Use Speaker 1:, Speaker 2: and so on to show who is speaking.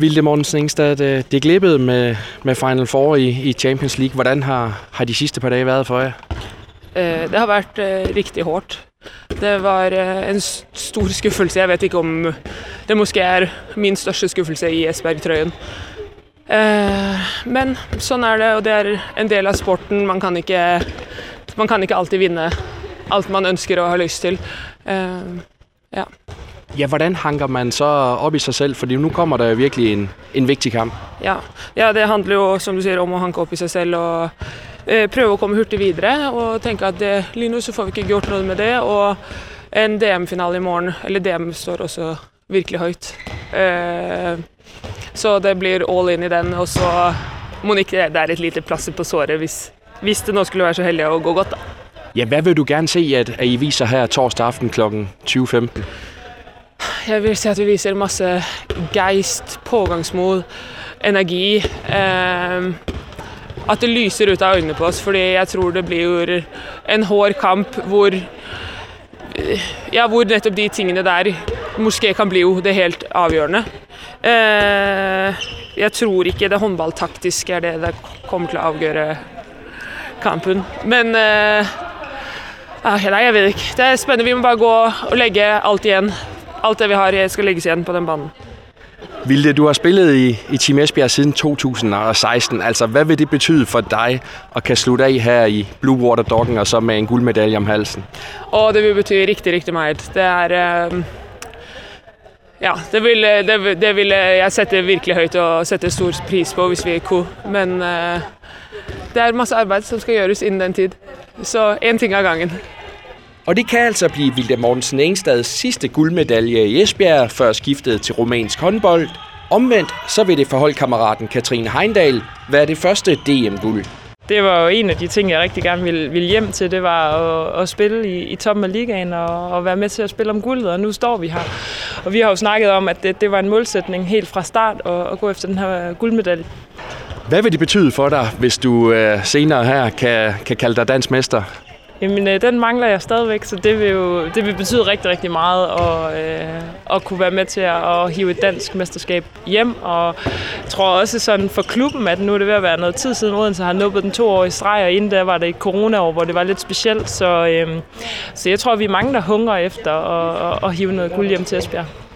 Speaker 1: Vilde Mortensen Ingstad, øh, det, det glippede med, med Final Four i, i Champions League. Hvordan har, har de sidste par dage været for jer?
Speaker 2: Eh, det har vært uh, øh, riktig hårdt. Det var uh, en stor skuffelse. Jeg vet ikke om det måske er min største skuffelse i Esberg-trøyen. Men sånn er det, og det er en del av sporten. Man kan ikke, man kan ikke alltid vinne alt man ønsker og har lyst til.
Speaker 1: Ja. Ja, hvordan hanker man så op i sig selv? Fordi nu kommer der virkelig en, en vigtig kamp.
Speaker 2: Ja. ja, det handler jo, som du sier, om å hanke opp i seg selv og eh, prøve å komme hurtig videre. Og tenke at det, lige nu så får vi ikke gjort noe med det. Og en DM-finale i morgen, eller DM står også virkelig høyt. Eh, så det blir all in i den. Og så må det er et lite plaster på såret hvis, hvis det nå skulle være så heldig å gå godt, da.
Speaker 1: Ja, hvad vil du gerne se, at, at I viser her torsdag aften kl. 20.15?
Speaker 2: Jeg vil se at vi viser masse geist, pågangsmod, energi. Eh, at det lyser ut av øynene på oss, fordi jeg tror det blir en hård kamp hvor ja, hvor nettopp de tingene der måske kan bli jo det helt avgjørende. Eh, jeg tror ikke det håndballtaktiske er det det kommer til å avgjøre kampen. Men eh, ah, Nei, jeg vet ikke. Det er spennende. Vi må bare gå og legge alt igjen. Alt det vi har, skal legges igjen på den banen.
Speaker 1: Vilde, du har spillet i, i Team Esbjerg siden 2016. Altså, hvad vil det betyde for dig at kan slutte af her i Blue Water Doggen og så med en guldmedalje om halsen?
Speaker 2: Og det vil bety rigtig, rigtig meget. Det er... Øh, ja, det vil, det, det vil jeg sette virkelig højt og sette stor pris på, hvis vi kunne. Men øh, det er masse arbejde, som skal gjøres inden den tid. Så en ting ad gangen.
Speaker 1: Og det kan altså blive Vilde Mortensen Engstads sidste guldmedalje i Esbjerg, før skiftet til romansk håndbold. Omvendt, så vil det for holdkammeraten Katrine Heindal være det første DM-guld.
Speaker 2: Det var jo en af de ting, jeg rigtig gerne ville, ville hjem til, det var at, at spille i, i toppen af ligaen og, og være med til at spille om guldet, og nu står vi her. Og vi har jo snakket om, at det, det var en målsætning helt fra start at, at gå efter den her guldmedalje.
Speaker 1: Hvad vil det betyde for dig, hvis du øh, senere her kan, kan kalde dig dansk mester?
Speaker 2: Jamen, øh, den mangler jeg stadigvæk, så det vil jo det vil betyde rigtig, rigtig meget at, øh, at kunne være med til at, at hive et dansk mesterskab hjem. Og jeg tror også sådan for klubben, at nu er det ved at være noget tid siden Odense har nubbet den to år i streg, og inden der var det et coronaår, hvor det var lidt specielt. Så, øh, så jeg tror, vi er mange, der hungrer efter at, at, at hive noget guld hjem til Esbjerg.